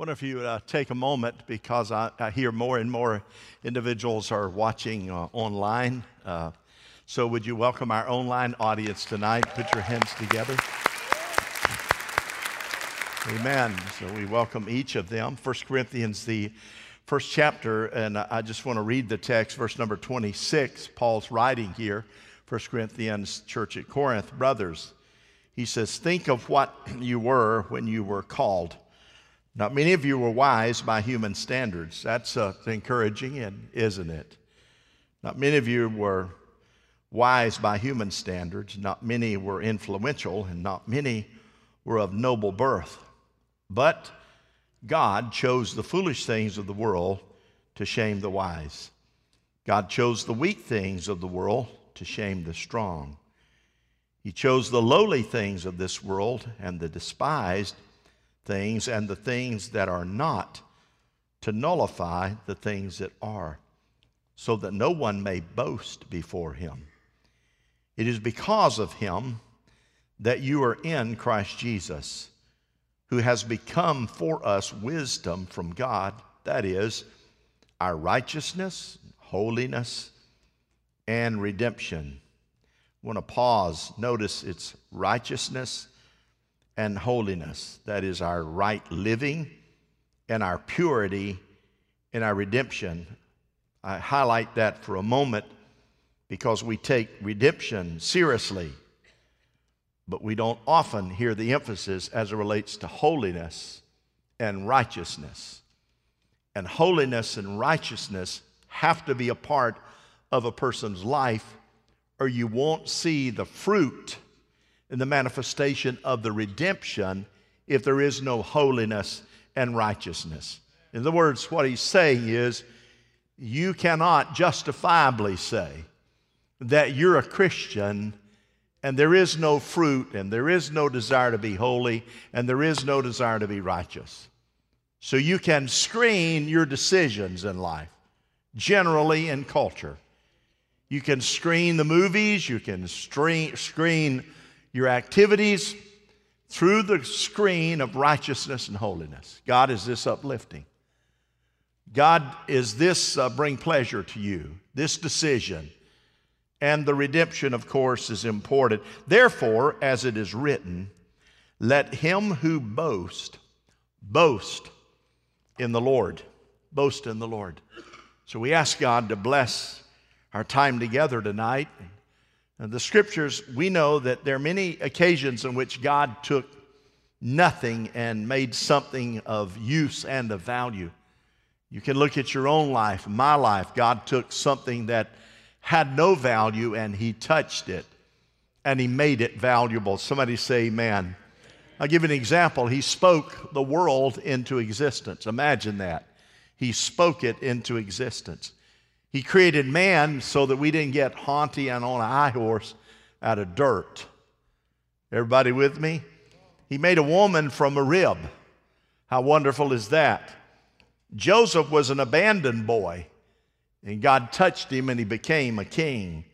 wonder if you would uh, take a moment because I, I, hear more and more individuals are watching uh, online. Uh, so, would you welcome our online audience tonight? Put your hands together. Amen. So, we welcome each of them. 1 Corinthians, the first chapter, and I just want to read the text, verse number 26. Paul's writing here, 1 Corinthians, church at Corinth. Brothers, he says, Think of what you were when you were called. Not many of you were wise by human standards. That's uh, encouraging, isn't it? Not many of you were wise by human standards. Not many were influential, and not many were of noble birth. But God chose the foolish things of the world to shame the wise. God chose the weak things of the world to shame the strong. He chose the lowly things of this world and the despised things and the things that are not to nullify the things that are, so that no one may boast before him. It is because of him that you are in Christ Jesus, who has become for us wisdom from God, that is, our righteousness, holiness, and redemption. I want to pause. Notice it's righteousness and holiness. That is our right living and our purity and our redemption. I highlight that for a moment because we take redemption seriously, but we don't often hear the emphasis as it relates to holiness and righteousness. And holiness and righteousness have to be a part of a person's life or you won't see the fruit and the manifestation of the redemption if there is no holiness and righteousness. In other words, what he's saying is you cannot justifiably say that you're a Christian and there is no fruit and there is no desire to be holy and there is no desire to be righteous. So you can screen your decisions in life, generally in culture. You can screen the movies, you can screen your activities through the screen of righteousness and holiness. God, is this uplifting? God, is this uh, bring pleasure to you? This decision. And the redemption, of course, is important. Therefore, as it is written, let him who boast boast in the Lord. Boast in the Lord. So we ask God to bless our time together tonight. The scriptures, we know that there are many occasions in which God took nothing and made something of use and of value. You can look at your own life, my life. God took something that had no value and He touched it and He made it valuable. Somebody say, Amen. I'll give an example. He spoke the world into existence. Imagine that. He spoke it into existence. He created man so that we didn't get haunty and on a high horse out of dirt. Everybody with me? He made a woman from a rib. How wonderful is that? Joseph was an abandoned boy, and God touched him and he became a king.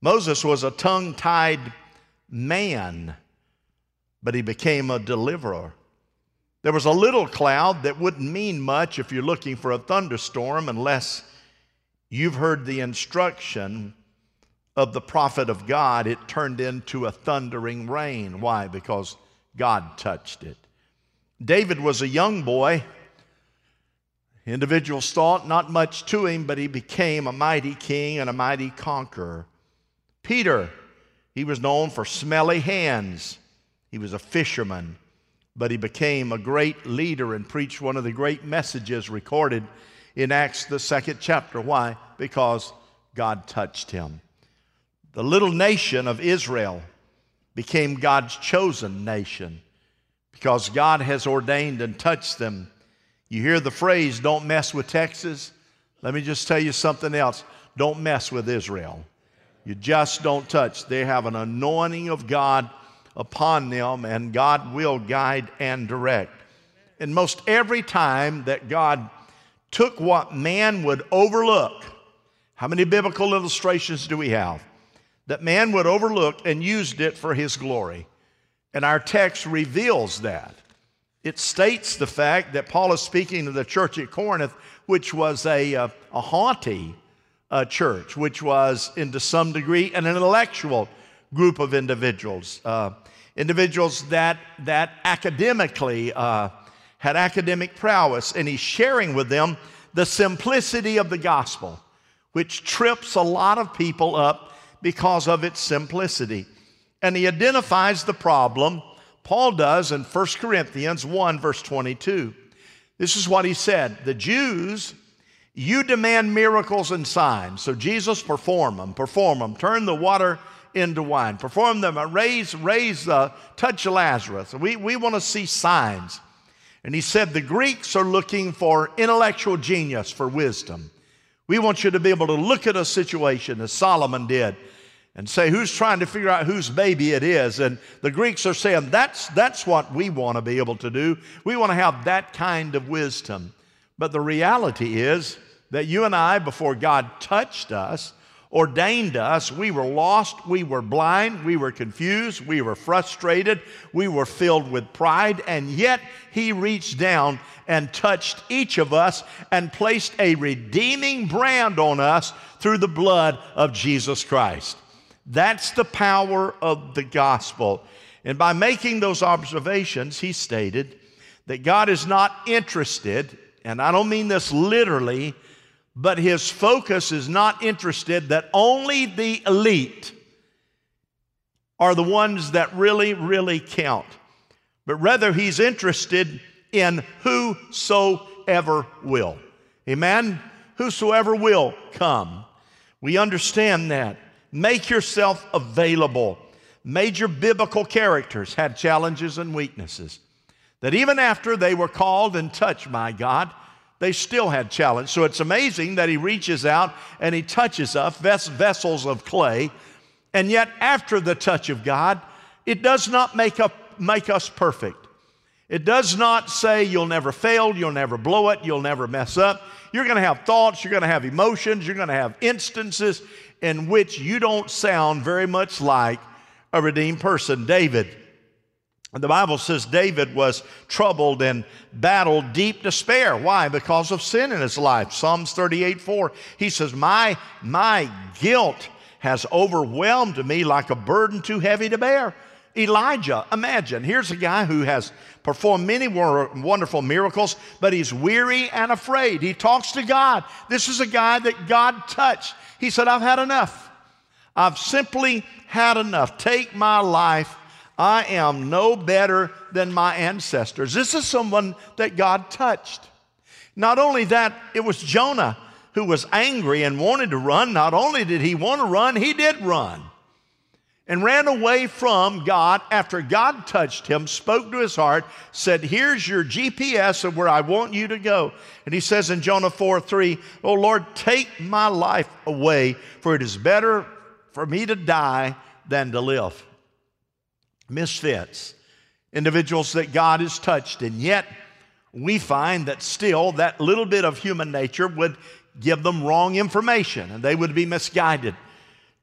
Moses was a tongue tied man, but he became a deliverer. There was a little cloud that wouldn't mean much if you're looking for a thunderstorm unless You've heard the instruction of the prophet of God, it turned into a thundering rain. Why? Because God touched it. David was a young boy. Individuals thought not much to him, but he became a mighty king and a mighty conqueror. Peter, he was known for smelly hands. He was a fisherman, but he became a great leader and preached one of the great messages recorded in Acts, the second chapter. Why? Because God touched him. The little nation of Israel became God's chosen nation because God has ordained and touched them. You hear the phrase, don't mess with Texas? Let me just tell you something else. Don't mess with Israel. You just don't touch. They have an anointing of God upon them, and God will guide and direct. And most every time that God took what man would overlook. How many biblical illustrations do we have? That man would overlook and used it for his glory. And our text reveals that. it states the fact that Paul is speaking to the church at Corinth, which was a, a, a haughty uh, church, which was, in to some degree, an intellectual group of individuals, uh, individuals that, that academically uh, had academic prowess, and he's sharing with them the simplicity of the gospel, which trips a lot of people up because of its simplicity. And he identifies the problem Paul does in 1 Corinthians 1, verse 22. This is what he said The Jews, you demand miracles and signs. So Jesus, perform them, perform them. Turn the water into wine. Perform them, raise, raise, uh, touch Lazarus. We, we want to see signs. And he said, The Greeks are looking for intellectual genius, for wisdom. We want you to be able to look at a situation as Solomon did and say who's trying to figure out whose baby it is. And the Greeks are saying that's, that's what we want to be able to do. We want to have that kind of wisdom. But the reality is that you and I, before God touched us, ordained us, we were lost, we were blind, we were confused, we were frustrated, we were filled with pride, and yet He reached down and touched each of us and placed a redeeming brand on us through the blood of Jesus Christ. That's the power of the gospel. And by making those observations, he stated that God is not interested, and I don't mean this literally, but his focus is not interested that only the elite are the ones that really, really count, but rather he's interested in whosoever will. Amen? Whosoever will come. We understand that. Make yourself available. Major biblical characters had challenges and weaknesses. That even after they were called and touched by God, they still had challenge. So it's amazing that he reaches out and he touches us, vessels of clay, and yet after the touch of God, it does not make, up, make us perfect. It does not say you'll never fail, you'll never blow it, you'll never mess up. You're going to have thoughts, you're going to have emotions, you're going to have instances in which you don't sound very much like a redeemed person. David, the Bible says David was troubled and battled deep despair. Why? Because of sin in his life. Psalms 38 4, he says, My, my guilt has overwhelmed me like a burden too heavy to bear. Elijah, imagine, here's a guy who has performed many wonderful miracles, but he's weary and afraid. He talks to God. This is a guy that God touched. He said, I've had enough. I've simply had enough. Take my life. I am no better than my ancestors. This is someone that God touched. Not only that, it was Jonah who was angry and wanted to run. Not only did he want to run, he did run and ran away from God after God touched him, spoke to his heart, said, Here's your GPS of where I want you to go. And he says in Jonah 4 3, Oh Lord, take my life away, for it is better for me to die than to live. Misfits, individuals that God has touched, and yet we find that still that little bit of human nature would give them wrong information and they would be misguided.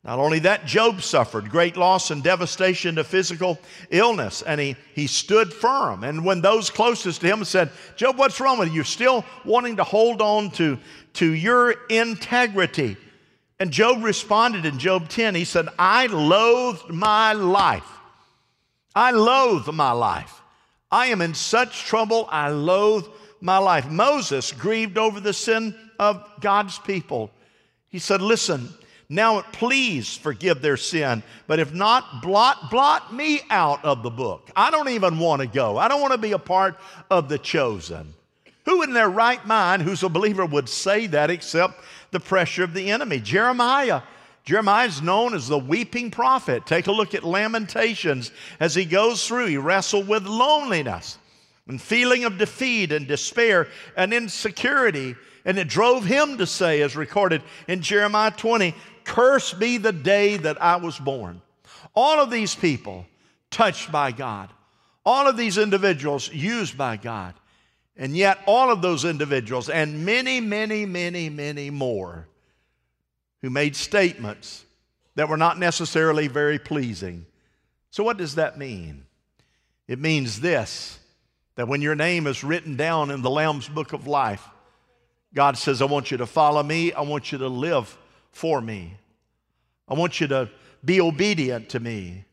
Not only that, Job suffered great loss and devastation to physical illness, and he, he stood firm. And when those closest to him said, Job, what's wrong with you? You're still wanting to hold on to, to your integrity. And Job responded in Job 10, he said, I loathed my life. I loathe my life. I am in such trouble, I loathe my life. Moses grieved over the sin of God's people. He said, Listen, now, please forgive their sin, but if not, blot, blot me out of the book. I don't even want to go. I don't want to be a part of the chosen. Who in their right mind, who's a believer, would say that except the pressure of the enemy? Jeremiah. Jeremiah is known as the weeping prophet. Take a look at Lamentations as he goes through. He wrestled with loneliness and feeling of defeat and despair and insecurity. And it drove him to say, as recorded in Jeremiah 20, Cursed be the day that I was born. All of these people touched by God, all of these individuals used by God, and yet all of those individuals, and many, many, many, many more, who made statements that were not necessarily very pleasing. So, what does that mean? It means this That when your name is written down in the Lamb's book of life, God says, I want you to follow me. I want you to live for me. I want you to be obedient to me.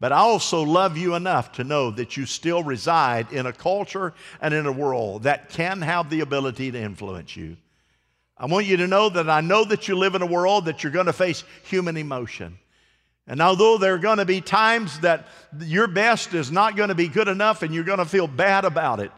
But I also love you enough to know that you still reside in a culture and in a world that can have the ability to influence you. I want you to know that I know that you live in a world that you're going to face human emotion. And although there are going to be times that your best is not going to be good enough and you're going to feel bad about it,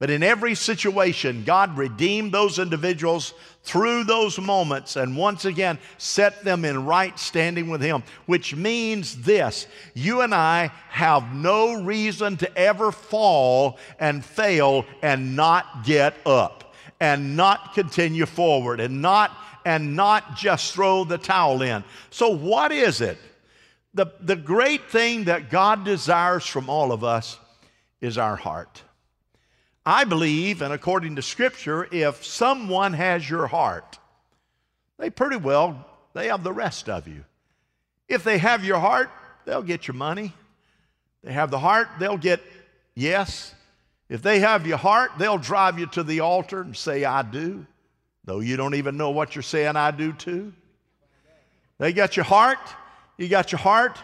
but in every situation, God redeemed those individuals through those moments and once again set them in right standing with Him, which means this you and I have no reason to ever fall and fail and not get up and not continue forward and not and not just throw the towel in. So what is it? The, the great thing that God desires from all of us is our heart. I believe, and according to Scripture, if someone has your heart, they pretty well, they have the rest of you. If they have your heart, they'll get your money. They have the heart, they'll get yes. If they have your heart, they'll drive you to the altar and say, I do, though you don't even know what you're saying, I do too. They got your heart, you got your heart.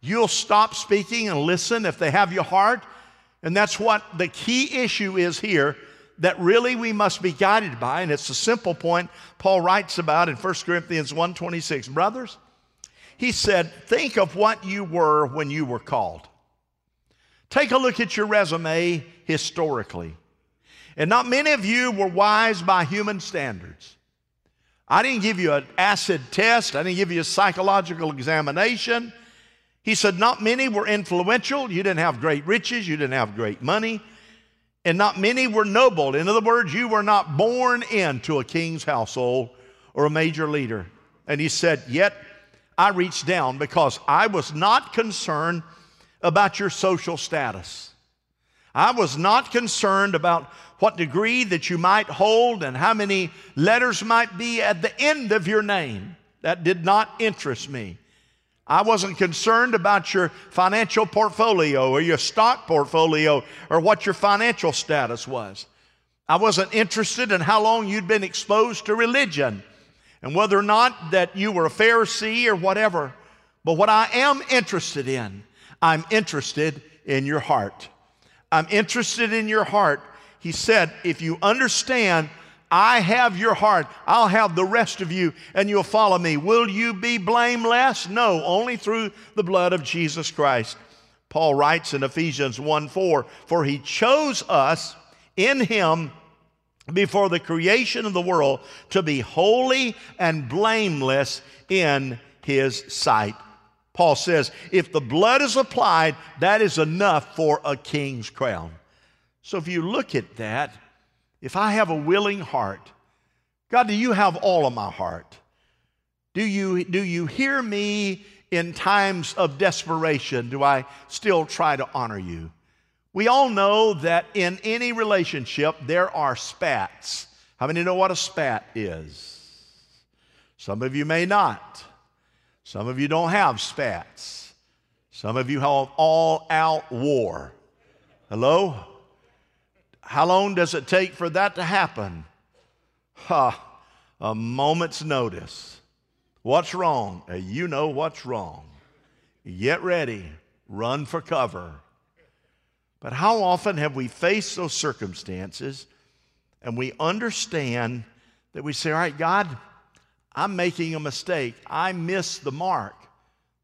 You'll stop speaking and listen if they have your heart. And that's what the key issue is here that really we must be guided by. And it's a simple point Paul writes about in 1 Corinthians 1:26. Brothers, he said, think of what you were when you were called. Take a look at your resume historically. And not many of you were wise by human standards. I didn't give you an acid test, I didn't give you a psychological examination. He said, Not many were influential. You didn't have great riches, you didn't have great money, and not many were noble. In other words, you were not born into a king's household or a major leader. And he said, Yet I reached down because I was not concerned about your social status. I was not concerned about what degree that you might hold and how many letters might be at the end of your name. That did not interest me. I wasn't concerned about your financial portfolio or your stock portfolio or what your financial status was. I wasn't interested in how long you'd been exposed to religion and whether or not that you were a Pharisee or whatever. But what I am interested in, I'm interested in your heart. I'm interested in your heart. He said, if you understand I have your heart. I'll have the rest of you, and you'll follow me. Will you be blameless? No, only through the blood of Jesus Christ. Paul writes in Ephesians 1 4, For he chose us in him before the creation of the world to be holy and blameless in his sight. Paul says, if the blood is applied, that is enough for a king's crown. So if you look at that, if I have a willing heart, God, do you have all of my heart? Do you, do you hear me in times of desperation? Do I still try to honor you? We all know that in any relationship there are spats. How many know what a spat is? Some of you may not. Some of you don't have spats. Some of you have all out war. Hello? How long does it take for that to happen? Ha, a moment's notice. What's wrong? Uh, you know what's wrong. Get ready, run for cover. But how often have we faced those circumstances and we understand that we say, All right, God, I'm making a mistake. I missed the mark.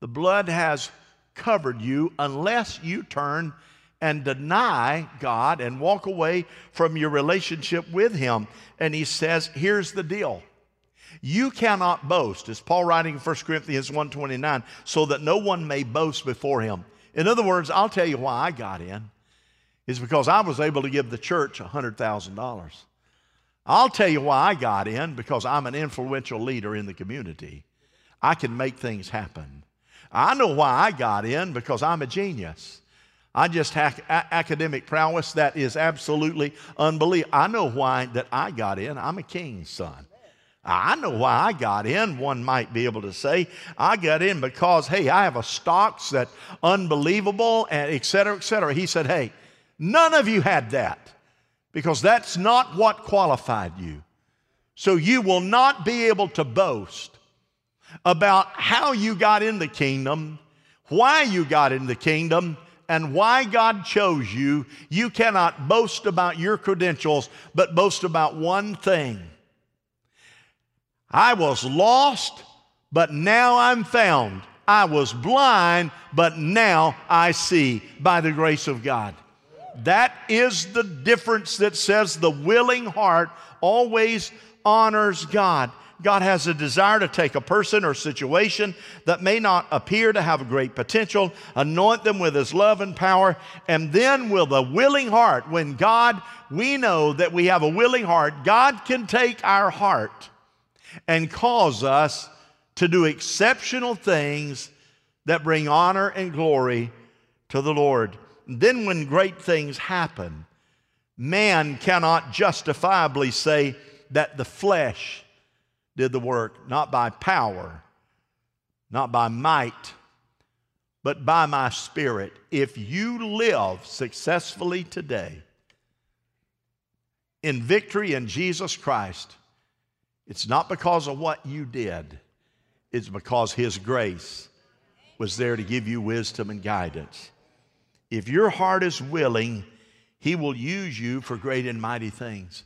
The blood has covered you unless you turn and deny God and walk away from your relationship with Him. And He says, here's the deal. You cannot boast, as Paul writing in 1 Corinthians 1.29, so that no one may boast before him. In other words, I'll tell you why I got in, is because I was able to give the church $100,000. I'll tell you why I got in, because I'm an influential leader in the community. I can make things happen. I know why I got in, because I'm a genius. I just have academic prowess that is absolutely unbelievable. I know why that I got in. I'm a king's son. I know why I got in, one might be able to say. I got in because, hey, I have a stocks that unbelievable, and et cetera, et cetera. He said, hey, None of you had that because that's not what qualified you. So you will not be able to boast about how you got in the kingdom, why you got in the kingdom, and why God chose you. You cannot boast about your credentials, but boast about one thing. I was lost, but now I'm found. I was blind, but now I see by the grace of God. That is the difference that says the willing heart always honors God. God has a desire to take a person or situation that may not appear to have great potential, anoint them with His love and power, and then with a willing heart, when God, we know that we have a willing heart, God can take our heart and cause us to do exceptional things that bring honor and glory to the Lord. Then, when great things happen, man cannot justifiably say that the flesh did the work, not by power, not by might, but by my spirit. If you live successfully today in victory in Jesus Christ, it's not because of what you did, it's because His grace was there to give you wisdom and guidance. If your heart is willing, He will use you for great and mighty things.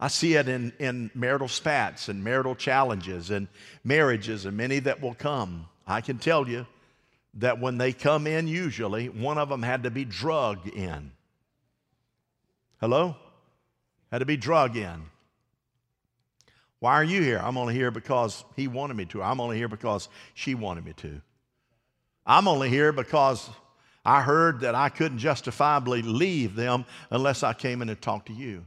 I see it in, in marital spats and marital challenges and marriages and many that will come. I can tell you that when they come in, usually one of them had to be drug in. Hello? Had to be drug in. Why are you here? I'm only here because he wanted me to. I'm only here because she wanted me to. I'm only here because I heard that I couldn't justifiably leave them unless I came in and talked to you.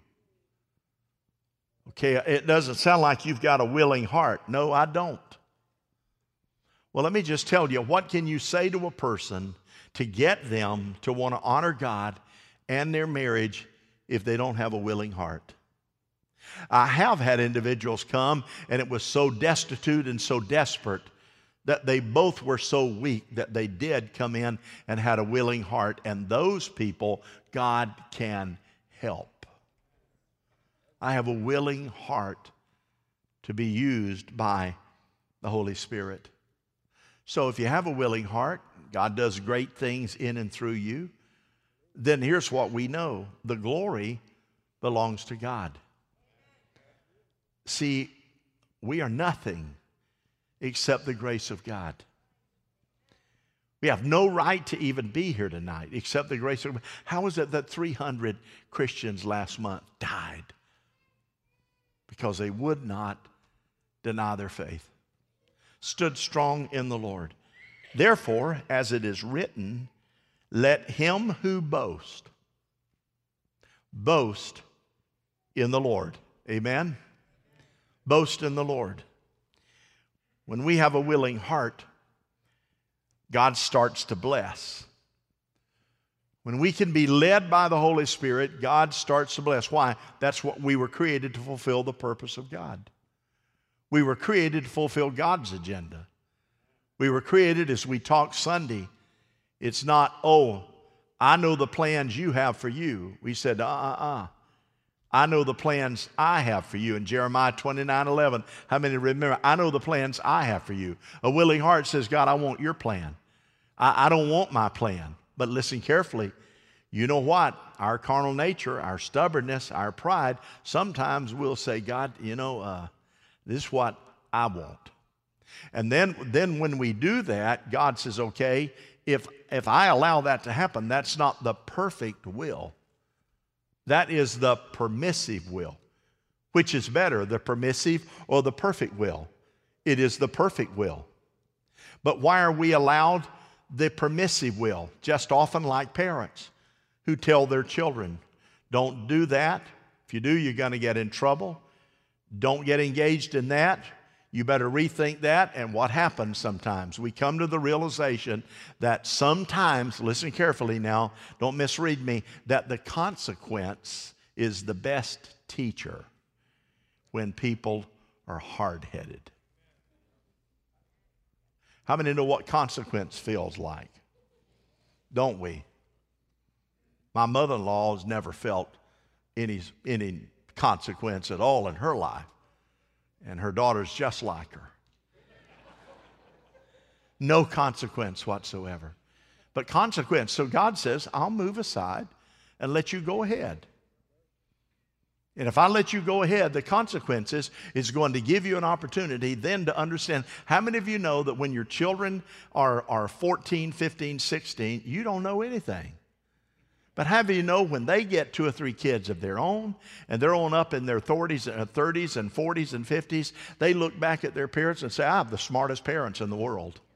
Okay, it doesn't sound like you've got a willing heart. No, I don't. Well, let me just tell you what can you say to a person to get them to want to honor God and their marriage if they don't have a willing heart? I have had individuals come and it was so destitute and so desperate that they both were so weak that they did come in and had a willing heart. And those people, God can help. I have a willing heart to be used by the Holy Spirit. So if you have a willing heart, God does great things in and through you, then here's what we know the glory belongs to God. See, we are nothing except the grace of God. We have no right to even be here tonight except the grace of God. How is it that 300 Christians last month died? because they would not deny their faith, stood strong in the Lord. Therefore, as it is written, let him who boasts boast in the Lord. Amen? Boast in the Lord. When we have a willing heart, God starts to bless. When we can be led by the Holy Spirit, God starts to bless. Why? That's what we were created to fulfill the purpose of God. We were created to fulfill God's agenda. We were created as we talk Sunday. It's not, oh, I know the plans you have for you. We said, uh uh uh. I know the plans I have for you. In Jeremiah 29 11, how many remember? I know the plans I have for you. A willing heart says, God, I want your plan. I, I don't want my plan. But listen carefully. You know what? Our carnal nature, our stubbornness, our pride, sometimes we'll say, God, you know, uh, this is what I want. And then, then when we do that, God says, okay, if, if I allow that to happen, that's not the perfect will. That is the permissive will. Which is better, the permissive or the perfect will? It is the perfect will. But why are we allowed the permissive will, just often like parents who tell their children, don't do that. If you do, you're going to get in trouble. Don't get engaged in that. You better rethink that. And what happens sometimes? We come to the realization that sometimes, listen carefully now, don't misread me, that the consequence is the best teacher when people are hard headed. How many know what consequence feels like? Don't we? My mother in law has never felt any, any consequence at all in her life, and her daughter's just like her. No consequence whatsoever. But consequence. So God says, I'll move aside and let you go ahead. And if I let you go ahead, the consequences is going to give you an opportunity then to understand. How many of you know that when your children are, are 14, 15, 16, you don't know anything? But how do you know when they get two or three kids of their own and they're on up in their 30s, 30s uh, and 40s and 50s, they look back at their parents and say, I have the smartest parents in the world.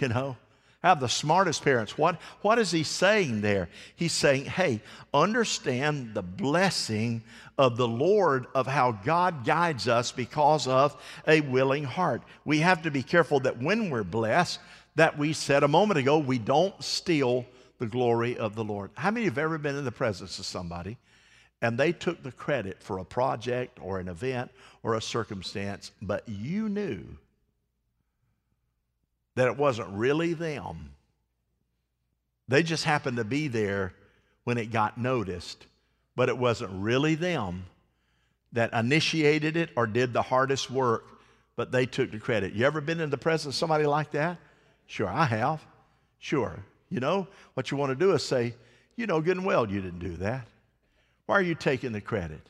You know? I have the smartest parents. What, what is he saying there? He's saying, hey, understand the blessing of the Lord of how God guides us because of a willing heart. We have to be careful that when we're blessed, that we said a moment ago, we don't steal the glory of the Lord. How many have ever been in the presence of somebody and they took the credit for a project or an event or a circumstance, but you knew that it wasn't really them. They just happened to be there when it got noticed, but it wasn't really them that initiated it or did the hardest work, but they took the credit. You ever been in the presence of somebody like that? Sure, I have. Sure. You know, what you want to do is say, you know good and well you didn't do that. Why are you taking the credit?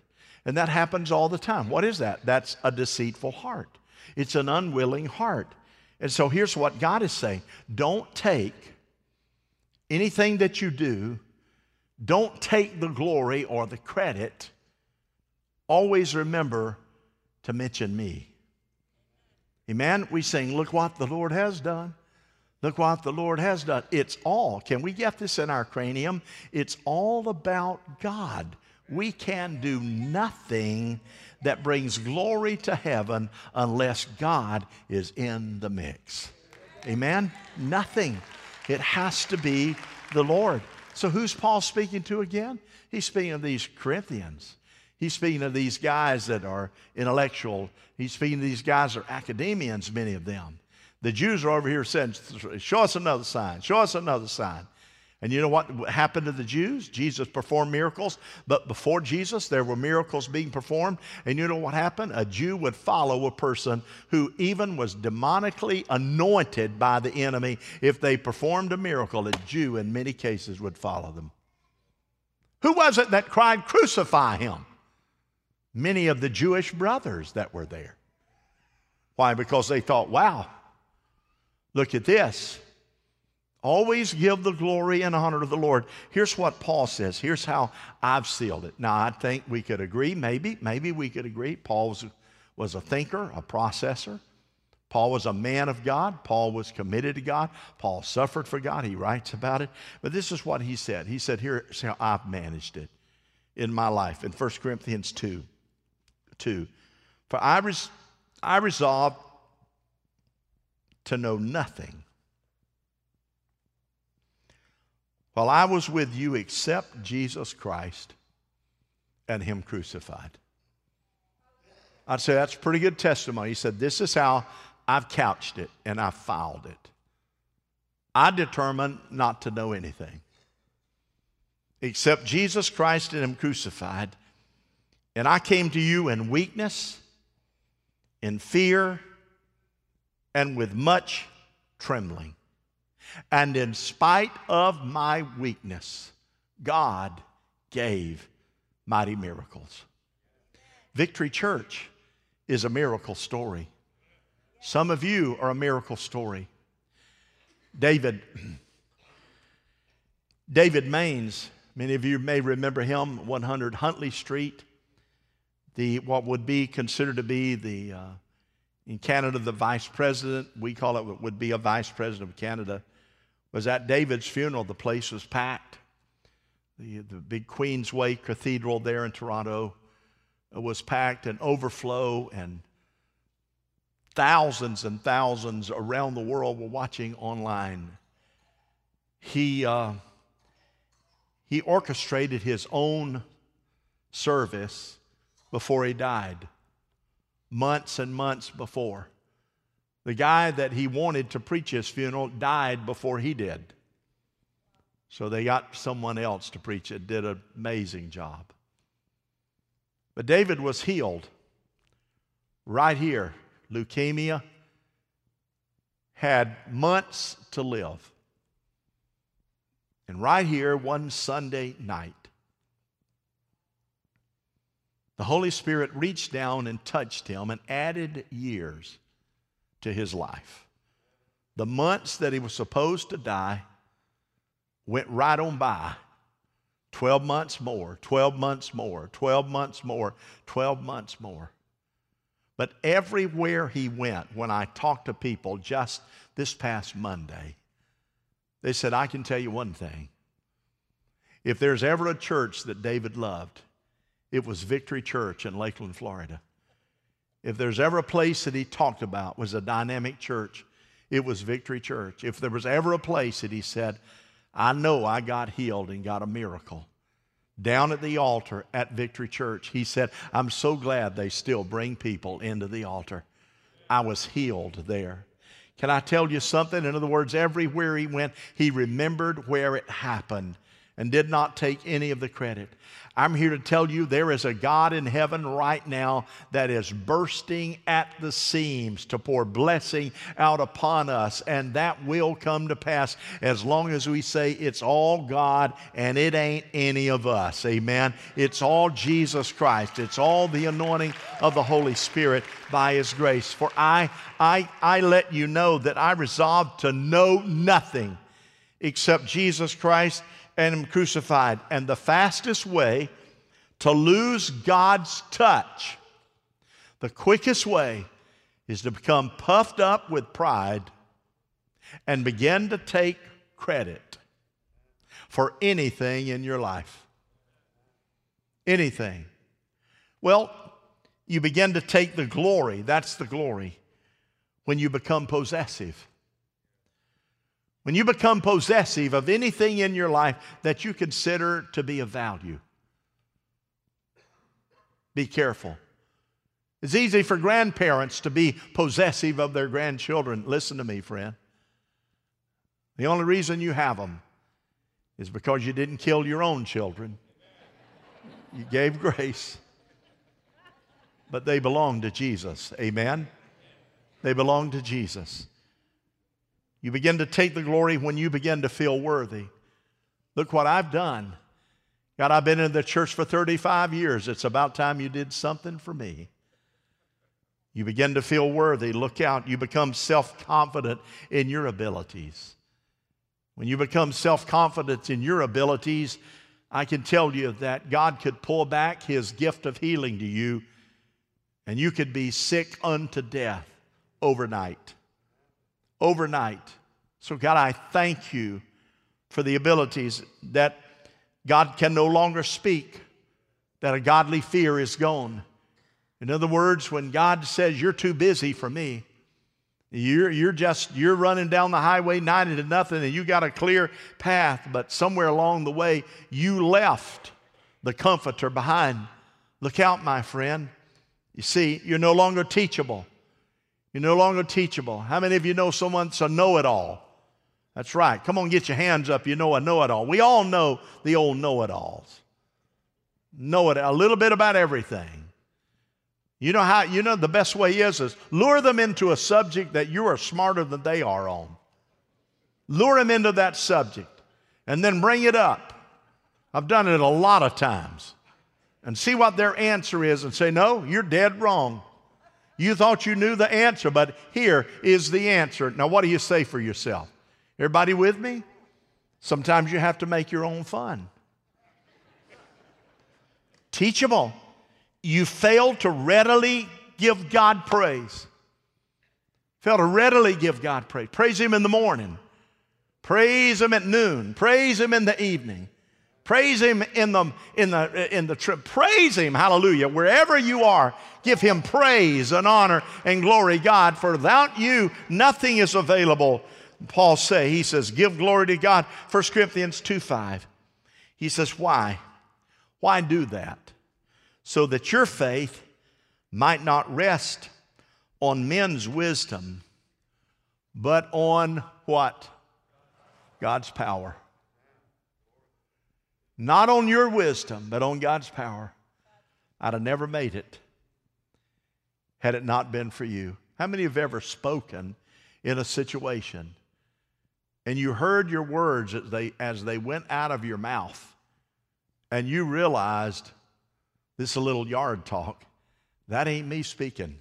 And that happens all the time. What is that? That's a deceitful heart. It's an unwilling heart. And so here's what God is saying don't take anything that you do, don't take the glory or the credit. Always remember to mention me. Amen. We sing, Look what the Lord has done. Look what the Lord has done. It's all, can we get this in our cranium? It's all about God. We can do nothing that brings glory to heaven unless God is in the mix. Amen? Nothing. It has to be the Lord. So who's Paul speaking to again? He's speaking of these Corinthians. He's speaking of these guys that are intellectual. He's speaking of these guys that are academians, many of them. The Jews are over here saying, Show us another sign, show us another sign. And you know what happened to the Jews? Jesus performed miracles, but before Jesus, there were miracles being performed. And you know what happened? A Jew would follow a person who even was demonically anointed by the enemy. If they performed a miracle, a Jew in many cases would follow them. Who was it that cried, Crucify him? Many of the Jewish brothers that were there. Why? Because they thought, wow, look at this. Always give the glory and honor to the Lord. Here's what Paul says. Here's how I've sealed it. Now, I think we could agree, maybe, maybe we could agree. Paul was, was a thinker, a processor. Paul was a man of God. Paul was committed to God. Paul suffered for God. He writes about it. But this is what he said. He said, Here's how I've managed it in my life in 1 Corinthians 2. 2. For I, res- I resolved to know nothing while I was with you except Jesus Christ and Him crucified. I'd say that's pretty good testimony. He said, This is how I've couched it and I've filed it. I determined not to know anything except Jesus Christ and Him crucified. And I came to you in weakness, in fear, and with much trembling. And in spite of my weakness, God gave mighty miracles. Victory Church is a miracle story. Some of you are a miracle story. David, David Mainse, many of you may remember him, 100 Huntley Street, the what would be considered to be the uh, in Canada the vice president. We call it would be a vice president of Canada was at David's funeral. The place was packed. The, the big Queensway Cathedral there in Toronto was packed and overflow, and thousands and thousands around the world were watching online. He, uh, he orchestrated his own service before he died, months and months before. The guy that he wanted to preach his funeral died before he did. So they got someone else to preach it, did an amazing job. But David was healed right here. Leukemia had months to live. And right here, one Sunday night, the Holy Spirit reached down and touched him and added years to his life. The months that he was supposed to die went right on by. 12 months more, 12 months more, 12 months more, 12 months more. But everywhere he went, when I talked to people just this past Monday, they said, I can tell you one thing. If there's ever a church that David loved, it was Victory Church in Lakeland, Florida. If there's ever a place that he talked about was a dynamic church, it was Victory Church. If there was ever a place that he said, I know I got healed and got a miracle, down at the altar at Victory Church, he said, I'm so glad they still bring people into the altar. I was healed there. Can I tell you something? In other words, everywhere he went, he remembered where it happened and did not take any of the credit. I'm here to tell you there is a God in heaven right now that is bursting at the seams to pour blessing out upon us, and that will come to pass as long as we say it's all God and it ain't any of us. Amen. It's all Jesus Christ, it's all the anointing of the Holy Spirit by His grace. For I, I, I let you know that I resolved to know nothing except Jesus Christ and am crucified. And the fastest way to lose God's touch, the quickest way is to become puffed up with pride and begin to take credit for anything in your life. Anything. Well, you begin to take the glory, that's the glory, when you become possessive. When you become possessive of anything in your life that you consider to be of value, be careful. It's easy for grandparents to be possessive of their grandchildren. Listen to me, friend. The only reason you have them is because you didn't kill your own children. You gave grace, but they belong to Jesus. Amen? They belong to Jesus. You begin to take the glory when you begin to feel worthy. Look what I've done. God, I've been in the church for 35 years. It's about time you did something for me. You begin to feel worthy. Look out. You become self confident in your abilities. When you become self confident in your abilities, I can tell you that God could pull back his gift of healing to you and you could be sick unto death overnight overnight. So, God, I thank you for the abilities that God can no longer speak, that a godly fear is gone. In other words, when God says, You're too busy for me, you're, you're just you're running down the highway 90 to nothing and you got a clear path but somewhere along the way you left the comforter behind look out my friend you see you're no longer teachable you're no longer teachable. How many of you know someone's a know it all? That's right. Come on, get your hands up. You know a know it all. We all know the old know it alls. Know it a little bit about everything. You know how, you know, the best way is, is lure them into a subject that you are smarter than they are on. Lure them into that subject and then bring it up. I've done it a lot of times. And see what their answer is and say, no, you're dead wrong. You thought you knew the answer, but here is the answer. Now, what do you say for yourself? Everybody with me? Sometimes you have to make your own fun. Teachable. You fail to readily give God praise. Fail to readily give God praise. Praise Him in the morning. Praise Him at noon. Praise Him in the evening. Praise him in the in the in the trip. Praise him, hallelujah. Wherever you are, give him praise and honor and glory, God. For without you, nothing is available. Paul say, he says, give glory to God. 1 Corinthians 2 5. He says, Why? Why do that? So that your faith might not rest on men's wisdom, but on what? God's power. Not on your wisdom, but on God's power, I'd have never made it had it not been for you. How many have ever spoken in a situation and you heard your words as they, as they went out of your mouth and you realized this is a little yard talk? That ain't me speaking.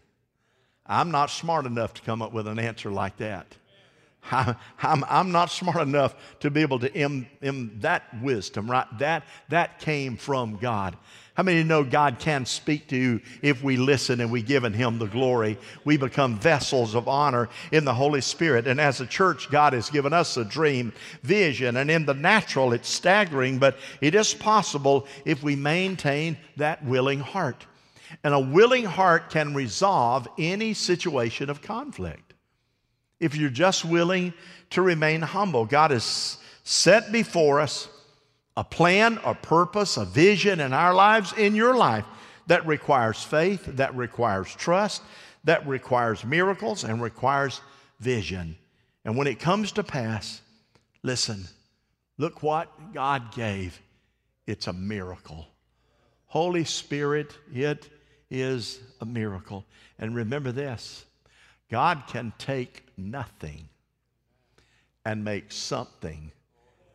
I'm not smart enough to come up with an answer like that. I, am I'm not smart enough to be able to em, em that wisdom, right? That, that came from God. How many know God can speak to you if we listen and we give Him the glory? We become vessels of honor in the Holy Spirit. And as a church, God has given us a dream, vision, and in the natural, it's staggering, but it is possible if we maintain that willing heart. And a willing heart can resolve any situation of conflict. If you're just willing to remain humble, God has set before us a plan, a purpose, a vision in our lives, in your life, that requires faith, that requires trust, that requires miracles, and requires vision. And when it comes to pass, listen, look what God gave. It's a miracle. Holy Spirit, it is a miracle. And remember this God can take nothing and make something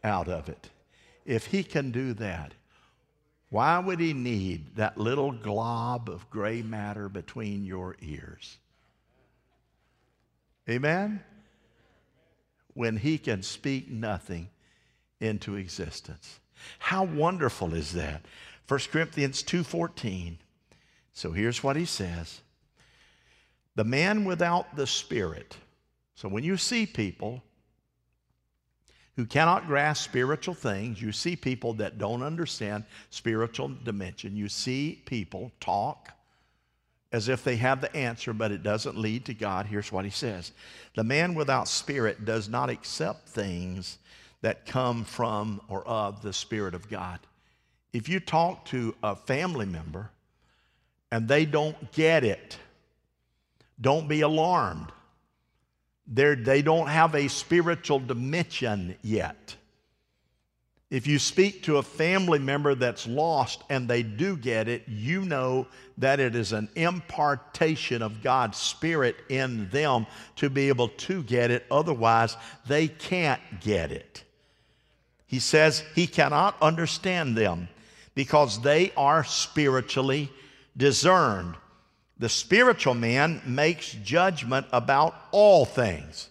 out of it. If He can do that, why would He need that little glob of gray matter between your ears? Amen? When He can speak nothing into existence. How wonderful is that? 1 Corinthians 2:14 so here's what he says The man without the Spirit. So when you see people who cannot grasp spiritual things, you see people that don't understand spiritual dimension, you see people talk as if they have the answer, but it doesn't lead to God. Here's what he says The man without spirit does not accept things that come from or of the Spirit of God. If you talk to a family member and they don't get it, don't be alarmed. They're, they don't have a spiritual dimension yet. If you speak to a family member that's lost and they do get it, you know that it is an impartation of God's Spirit in them to be able to get it. Otherwise, they can't get it. He says he cannot understand them because they are spiritually discerned. The spiritual man makes judgment about all things.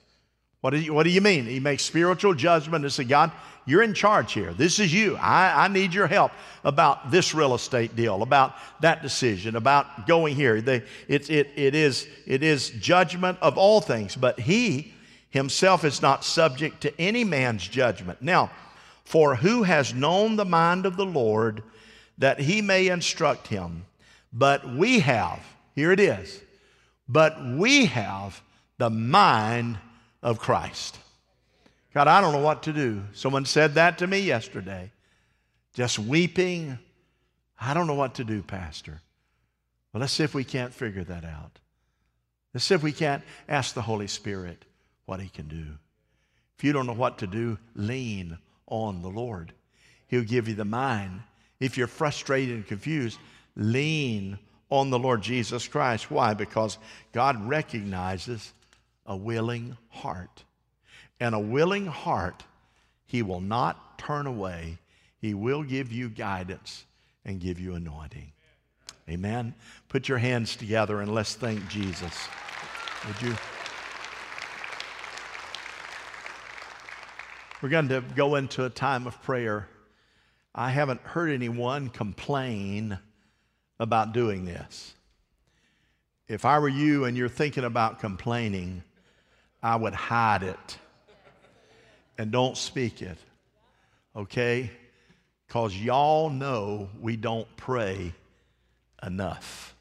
What do you, what do you mean? He makes spiritual judgment and say, God, you're in charge here. This is you. I, I need your help about this real estate deal, about that decision, about going here. They, it, it, it, is, it is judgment of all things, but he himself is not subject to any man's judgment. Now, for who has known the mind of the Lord that he may instruct him? But we have, here it is, but we have the mind of Christ. God, I don't know what to do. Someone said that to me yesterday, just weeping. I don't know what to do, Pastor. Well, let's see if we can't figure that out. Let's see if we can't ask the Holy Spirit what He can do. If you don't know what to do, lean on the Lord. He'll give you the mind. If you're frustrated and confused, lean on the Lord Jesus Christ. Why? Because God recognizes a willing heart. And a willing heart, He will not turn away. He will give you guidance and give you anointing. Amen. Put your hands together and let's thank Jesus. Would you? We're going to go into a time of prayer. I haven't heard anyone complain about doing this. If I were you and you're thinking about complaining, I would hide it and don't speak it, okay? Because y'all know we don't pray enough.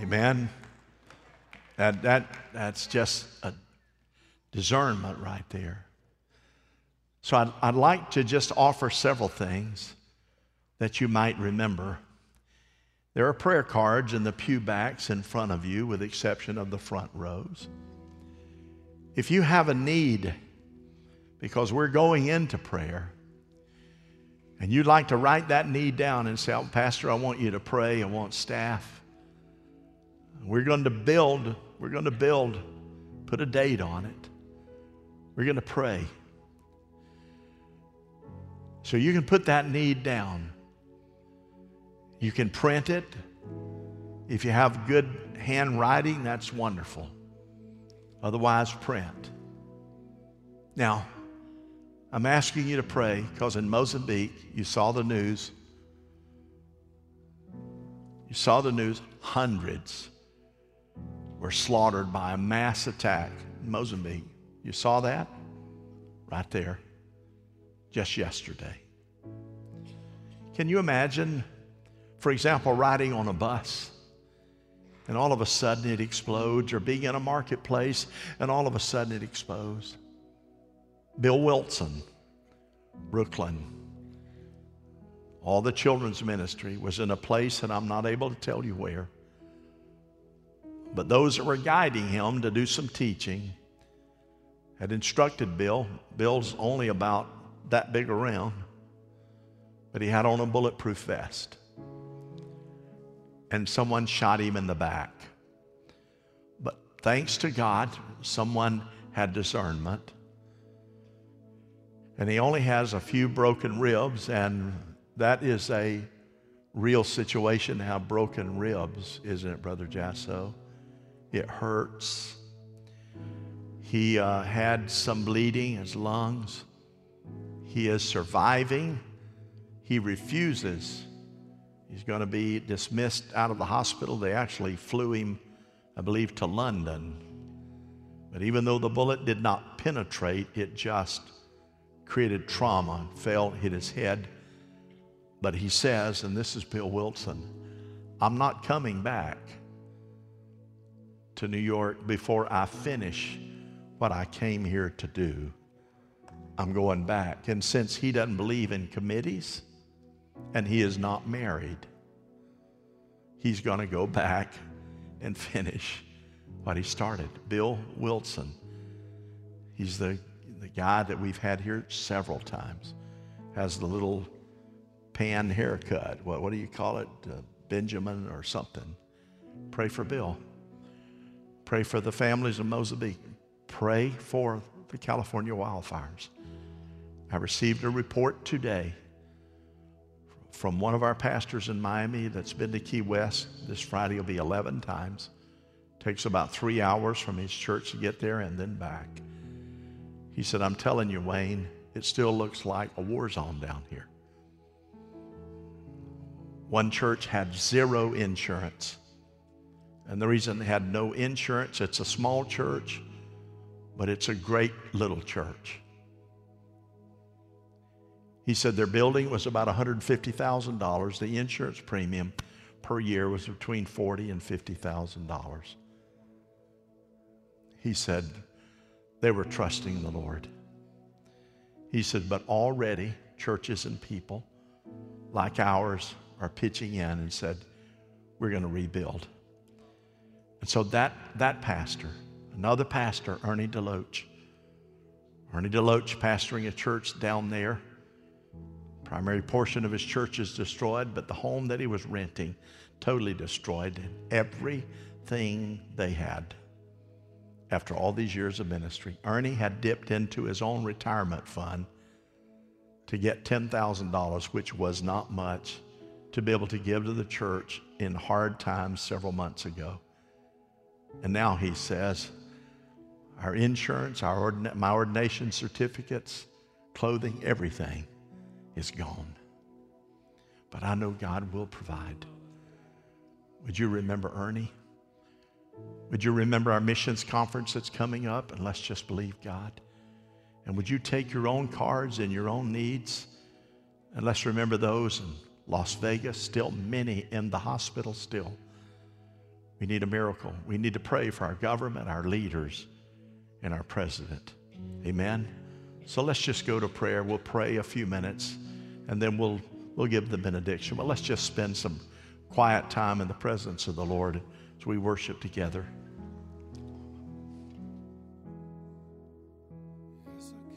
Amen? That, that, that's just a discernment right there. So I'd, I'd like to just offer several things that you might remember there are prayer cards in the pew backs in front of you, with the exception of the front rows. If you have a need, because we're going into prayer, and you'd like to write that need down and say, oh, Pastor, I want you to pray. I want staff. We're going to build, we're going to build, put a date on it. We're going to pray. So you can put that need down. You can print it. If you have good handwriting, that's wonderful. Otherwise, print. Now, I'm asking you to pray because in Mozambique, you saw the news. You saw the news, hundreds were slaughtered by a mass attack in Mozambique. You saw that? Right there, just yesterday. Can you imagine, for example, riding on a bus and all of a sudden it explodes, or being in a marketplace and all of a sudden it explodes? Bill Wilson, Brooklyn, all the children's ministry was in a place that I'm not able to tell you where. But those that were guiding him to do some teaching had instructed Bill. Bill's only about that big around, but he had on a bulletproof vest. And someone shot him in the back. But thanks to God, someone had discernment and he only has a few broken ribs, and that is a real situation to have broken ribs, isn't it, Brother Jasso? It hurts. He uh, had some bleeding in his lungs. He is surviving. He refuses. He's going to be dismissed out of the hospital. They actually flew him, I believe, to London. But even though the bullet did not penetrate, it just created trauma, fell, hit his head. But he says, and this is Bill Wilson, I'm not coming back to New York before I finish what I came here to do. I'm going back. And since he doesn't believe in committees and he is not married, he's going to go back and finish what he started. Bill Wilson. He's the the guy that we've had here several times has the little pan haircut. What, what do you call it? Uh, Benjamin or something. Pray for Bill. Pray for the families of Mozambique. Pray for the California wildfires. I received a report today from one of our pastors in Miami that's been to Key West. This Friday will be 11 times. Takes about three hours from his church to get there and then back. He said, I'm telling you, Wayne, it still looks like a war zone down here. One church had zero insurance. And the reason they had no insurance, it's a small church, but it's a great little church. He said their building was about $150,000. The insurance premium per year was between 40 and $50,000. He said they were trusting the Lord. He said, but already churches and people like ours are pitching in and said, we're going to rebuild. And so that, that pastor, another pastor, Ernie DeLoach, Ernie DeLoach pastoring a church down there. Primary portion of his church is destroyed, but the home that he was renting totally destroyed. Everything they had after all these years of ministry. Ernie had dipped into his own retirement fund to get $10,000, which was not much, to be able to give to the church in hard times several months ago. And now he says, our insurance, our ordina- my ordination certificates, clothing, everything is gone. But I know God will provide. Would you remember Ernie? Would you remember our missions conference that's coming up? And let's just believe God. And would you take your own cards and your own needs? And let's remember those in Las Vegas, still many in the hospital, still. We need a miracle. We need to pray for our government, our leaders, and our president. Amen. So let's just go to prayer. We'll pray a few minutes and then we'll, we'll give the benediction. But let's just spend some quiet time in the presence of the Lord as we worship together.